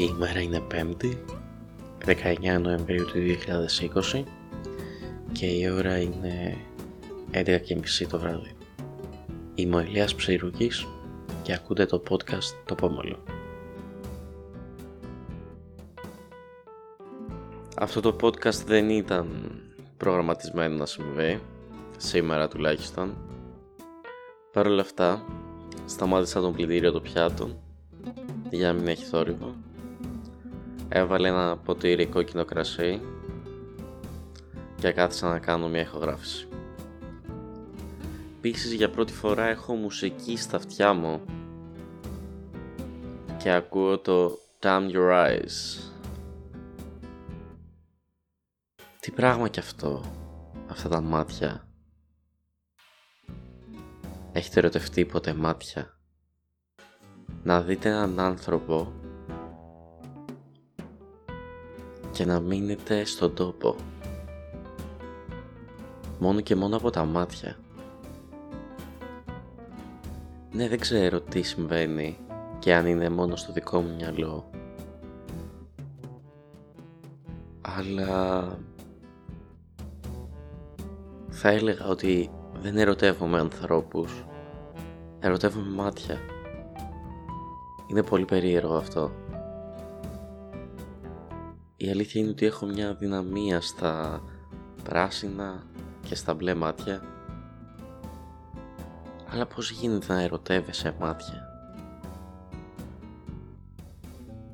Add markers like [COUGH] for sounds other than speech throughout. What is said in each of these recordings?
Η ημέρα είναι 5η, 19 Νοεμβρίου του 2020 και η ώρα είναι 11.30 το βράδυ. Είμαι ο Ηλίας Ψηρούκης και ακούτε το podcast «Το Πόμολο». Αυτό το podcast δεν ήταν προγραμματισμένο να συμβεί, σήμερα τουλάχιστον. Παρ' όλα αυτά, σταμάτησα τον πλυντήριο το πιάτο για να μην έχει θόρυβο. Έβαλε ένα ποτήρι κόκκινο κρασί και κάθισα να κάνω μια ηχογράφηση. Επίσης για πρώτη φορά έχω μουσική στα αυτιά μου και ακούω το Damn Your Eyes. Τι πράγμα κι αυτό, αυτά τα μάτια. Έχετε ερωτευτεί ποτέ μάτια; Να δείτε έναν άνθρωπο και να μείνετε στον τόπο. Μόνο και μόνο από τα μάτια. Ναι δεν ξέρω τι συμβαίνει και αν είναι μόνο στο δικό μου μυαλό. Αλλά θα έλεγα ότι δεν ερωτεύομαι ανθρώπους. Ερωτεύομαι μάτια. Είναι πολύ περίεργο αυτό. Η αλήθεια είναι ότι έχω μια δυναμία στα πράσινα και στα μπλε μάτια. Αλλά πώς γίνεται να ερωτεύεσαι μάτια;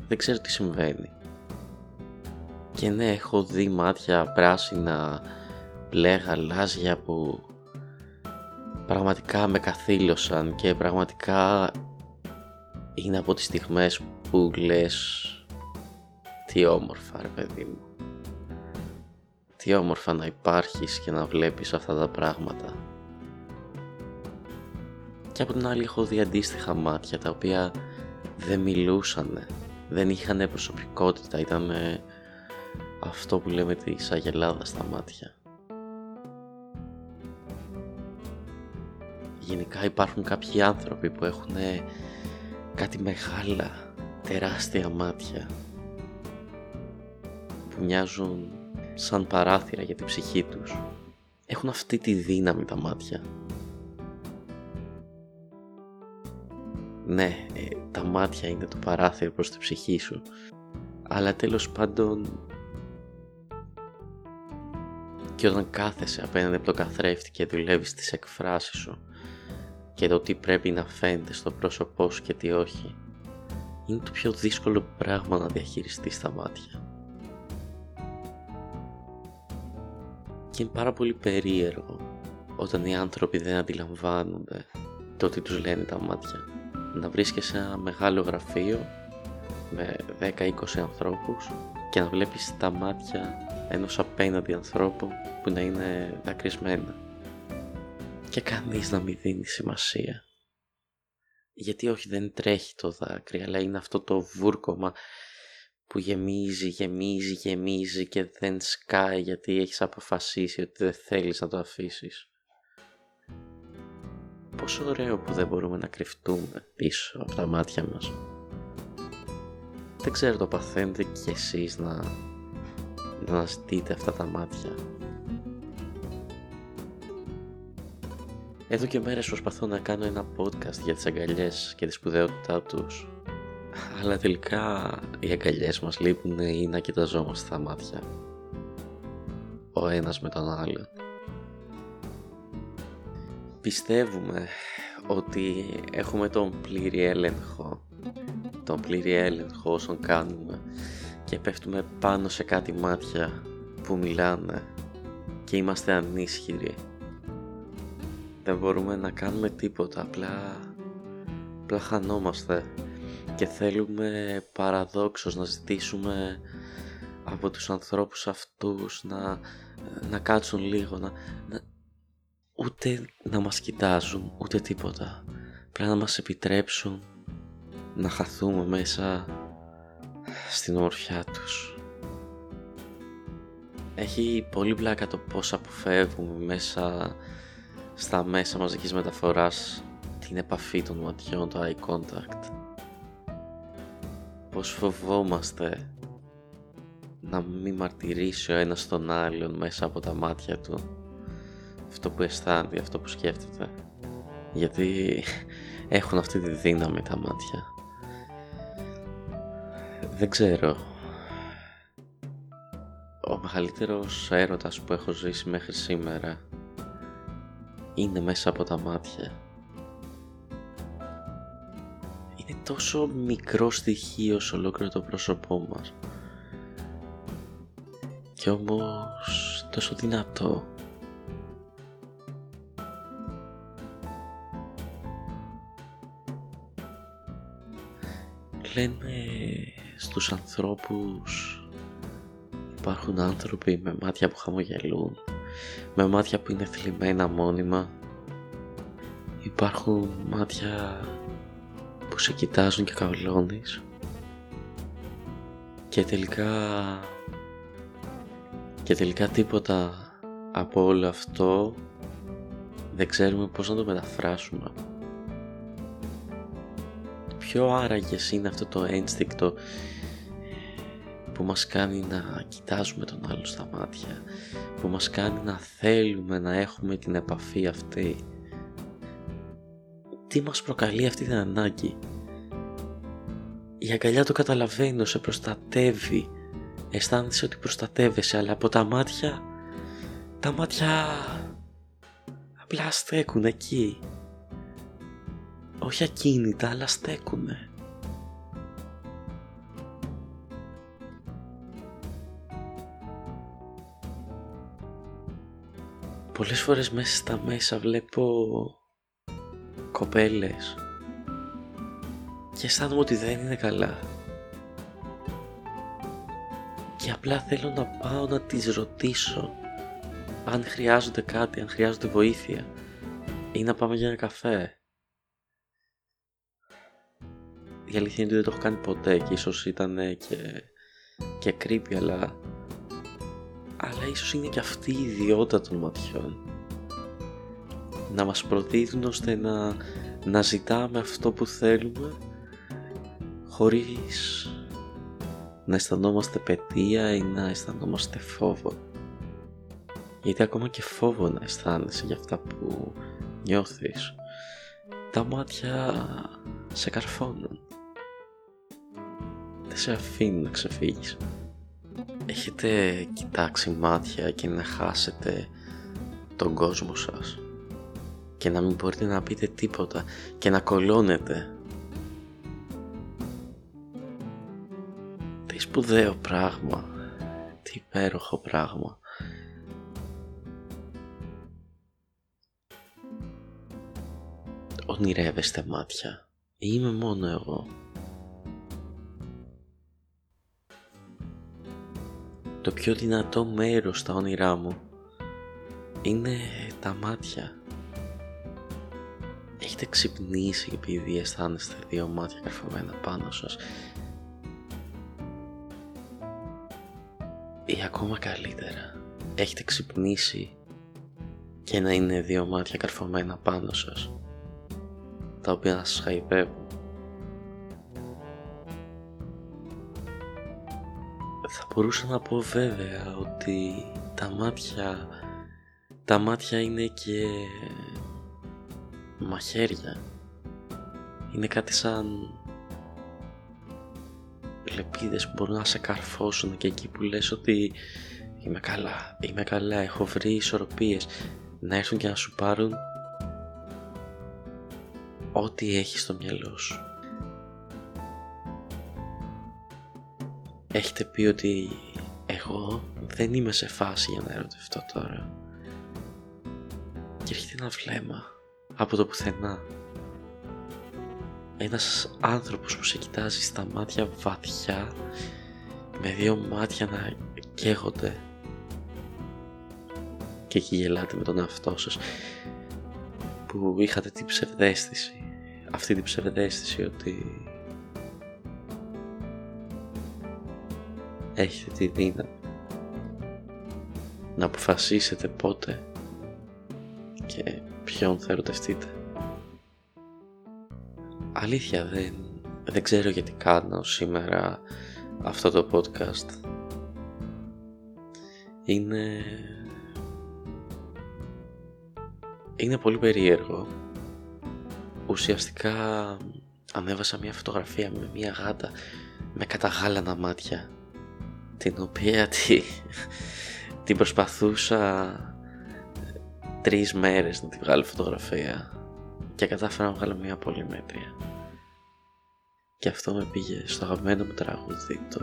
Δεν ξέρω τι συμβαίνει. Και ναι, έχω δει μάτια πράσινα, μπλε, γαλάζια που πραγματικά με καθήλωσαν και πραγματικά είναι από τις στιγμές που λες τι όμορφα ρε παιδί μου. Τι όμορφα να υπάρχεις και να βλέπεις αυτά τα πράγματα. Και από την άλλη έχω δει αντίστοιχα μάτια τα οποία δεν μιλούσαν δεν είχαν προσωπικότητα. Ήταν αυτό που λέμε της αγελάδας στα μάτια. Γενικά υπάρχουν κάποιοι άνθρωποι που έχουν κάτι μεγάλα, τεράστια μάτια. που μοιάζουν σαν παράθυρα για την ψυχή τους. Έχουν αυτή τη δύναμη τα μάτια. Ναι, ε, τα μάτια είναι το παράθυρο προς την ψυχή σου. Αλλά τέλος πάντων... Και όταν κάθεσαι απέναντι από το καθρέφτη και δουλεύεις τις εκφράσεις σου και το τι πρέπει να φαίνεται στο πρόσωπό σου και τι όχι είναι το πιο δύσκολο πράγμα να διαχειριστείς τα μάτια. Και είναι πάρα πολύ περίεργο όταν οι άνθρωποι δεν αντιλαμβάνονται το τι τους λένε τα μάτια. Να βρίσκεσαι σε ένα μεγάλο γραφείο με 10-20 ανθρώπους και να βλέπεις τα μάτια ενός απέναντι ανθρώπου που να είναι δακρυσμένα και κανείς να μην δίνει σημασία. Γιατί όχι δεν τρέχει το δάκρυ, αλλά είναι αυτό το βούρκωμα που γεμίζει, γεμίζει, γεμίζει και δεν σκάει γιατί έχεις αποφασίσει ότι δεν θέλεις να το αφήσεις. Πόσο ωραίο που δεν μπορούμε να κρυφτούμε πίσω από τα μάτια μας. Δεν ξέρω το παθαίνετε κι εσείς να, να ζητείτε αυτά τα μάτια Εδώ και μέρες προσπαθώ να κάνω ένα podcast για τις αγκαλιές και τη σπουδαιότητά τους αλλά τελικά οι αγκαλιές μας λείπουν ή να κοιταζόμαστε στα μάτια. Ο ένας με τον άλλο. Πιστεύουμε ότι έχουμε τον πλήρη έλεγχο τον πλήρη έλεγχο όσων κάνουμε και πέφτουμε πάνω σε κάτι μάτια που μιλάνε και είμαστε ανίσχυροι. Δεν μπορούμε να κάνουμε τίποτα, απλά, απλά χανόμαστε και θέλουμε παραδόξως να ζητήσουμε από τους ανθρώπους αυτούς να, να κάτσουν λίγο, να, να, ούτε να μας κοιτάζουν, ούτε τίποτα. Πρέπει να μας επιτρέψουν να χαθούμε μέσα στην ομορφιά τους. Έχει πολύ πλάκα το πώς αποφεύγουμε μέσα στα μέσα μαζικής μεταφοράς την επαφή των ματιών, το eye contact. Πως φοβόμαστε να μην μαρτυρήσει ο ένας τον άλλον μέσα από τα μάτια του αυτό που αισθάνεται, αυτό που σκέφτεται. Γιατί έχουν αυτή τη δύναμη τα μάτια. Δεν ξέρω. Ο μεγαλύτερος έρωτας που έχω ζήσει μέχρι σήμερα είναι μέσα από τα μάτια τόσο μικρό στοιχείο σε ολόκληρο το πρόσωπό μας. Και όμως τόσο δυνατό. Λένε στους ανθρώπους υπάρχουν άνθρωποι με μάτια που χαμογελούν με μάτια που είναι θλιμμένα μόνιμα. Υπάρχουν μάτια που σε κοιτάζουν και καυλώνεις και τελικά και τελικά τίποτα από όλο αυτό δεν ξέρουμε πώς να το μεταφράσουμε. Ποιο άραγες είναι αυτό το ένστικτο που μας κάνει να κοιτάζουμε τον άλλο στα μάτια που μας κάνει να θέλουμε να έχουμε την επαφή αυτή τι μας προκαλεί αυτή την ανάγκη. Η αγκαλιά το καταλαβαίνω, σε προστατεύει. Αισθάνεσαι ότι προστατεύεσαι αλλά από τα μάτια τα μάτια απλά στέκουν εκεί. Όχι ακίνητα αλλά στέκουνε. Πολλές φορές μέσα στα μέσα βλέπω κοπέλες. Και αισθάνομαι ότι δεν είναι καλά. Και απλά θέλω να πάω να τις ρωτήσω αν χρειάζονται κάτι, αν χρειάζονται βοήθεια ή να πάμε για ένα καφέ. Η αλήθεια είναι ότι δεν το έχω κάνει ποτέ και ίσως ήταν και, και creepy αλλά αλλά ίσως είναι και αυτή η ιδιότητα των ματιών να μας προδίδουν ώστε να, να ζητάμε αυτό που θέλουμε χωρίς να αισθανόμαστε πετία ή να αισθανόμαστε φόβο. Γιατί ακόμα και φόβο να αισθάνεσαι για αυτά που νιώθεις. Τα μάτια σε καρφώνουν. Δεν σε αφήνουν να ξεφύγεις. Έχετε κοιτάξει μάτια και να χάσετε τον κόσμο σας και να μην μπορείτε να πείτε τίποτα και να κολώνετε. Τι σπουδαίο πράγμα, τι υπέροχο πράγμα. Ονειρεύεστε μάτια ή είμαι μόνο εγώ. Το πιο δυνατό μέρος στα όνειρά μου είναι τα μάτια. Έχετε ξυπνήσει επειδή αισθάνεστε δύο μάτια καρφωμένα πάνω σας. Ή ακόμα καλύτερα έχετε ξυπνήσει και να είναι δύο μάτια καρφωμένα πάνω σας τα οποία να σας χαϊπεύουν. Θα μπορούσα να πω βέβαια ότι τα μάτια τα μάτια είναι και μαχαίρια είναι κάτι σαν λεπίδες που μπορούν να σε καρφώσουν και εκεί που λες ότι είμαι καλά, είμαι καλά, έχω βρει ισορροπίες. Να έρθουν και να σου πάρουν ό,τι έχεις στο μυαλό σου έχετε πει ότι εγώ δεν είμαι σε φάση για να ερωτευτώ τώρα και έρχεται ένα βλέμμα από το πουθενά. Ένας άνθρωπος που σε κοιτάζει στα μάτια βαθιά με δύο μάτια να καίγονται. Και εκεί γελάτε με τον εαυτό σας που είχατε την ψευδέστηση. Αυτή την ψευδέστηση ότι έχετε τη δύναμη να αποφασίσετε πότε και ποιον θα ερωτευτείτε. Αλήθεια δεν, δεν ξέρω γιατί κάνω σήμερα αυτό το podcast. Είναι... Είναι πολύ περίεργο. Ουσιαστικά ανέβασα μια φωτογραφία με μια γάτα με καταγάλανα μάτια την οποία τη, [LAUGHS] την προσπαθούσα τρεις μέρες να τη βγάλω φωτογραφία και κατάφερα να βγάλω μια πολύ μέτρια και αυτό με πήγε στο αγαπημένο μου τραγούδι το,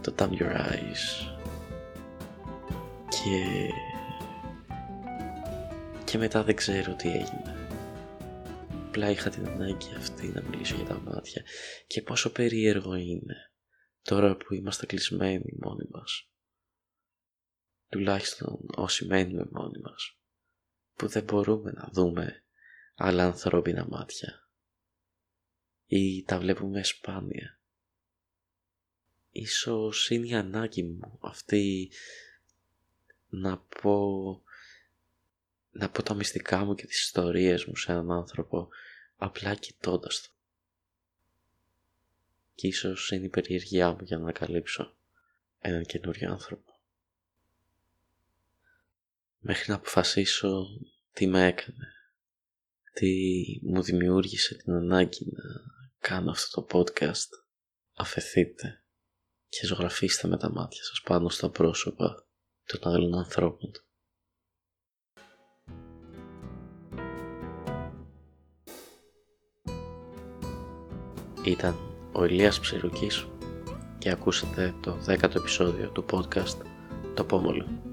το Damn Your Eyes. Και και μετά δεν ξέρω τι έγινε. Απλά είχα την ανάγκη αυτή να μιλήσω για τα μάτια. Και πόσο περίεργο είναι τώρα που είμαστε κλεισμένοι μόνοι μας τουλάχιστον όσοι μένουμε μόνοι μας που δεν μπορούμε να δούμε άλλα ανθρώπινα μάτια ή τα βλέπουμε σπάνια. Ίσως είναι η ανάγκη μου αυτή να πω να πω τα μυστικά μου και τις ιστορίες μου σε έναν άνθρωπο απλά κοιτώντας το. Και ίσως είναι η περιεργιά μου για να ανακαλύψω έναν καινούριο άνθρωπο. Μέχρι να αποφασίσω τι με έκανε, τι μου δημιούργησε την ανάγκη να κάνω αυτό το podcast. Αφεθείτε και ζωγραφίστε με τα μάτια σας πάνω στα πρόσωπα των άλλων ανθρώπων. Ήταν ο Ηλίας Ψηρουκής και ακούσατε το δέκατο επεισόδιο του podcast «Το Πόμολο».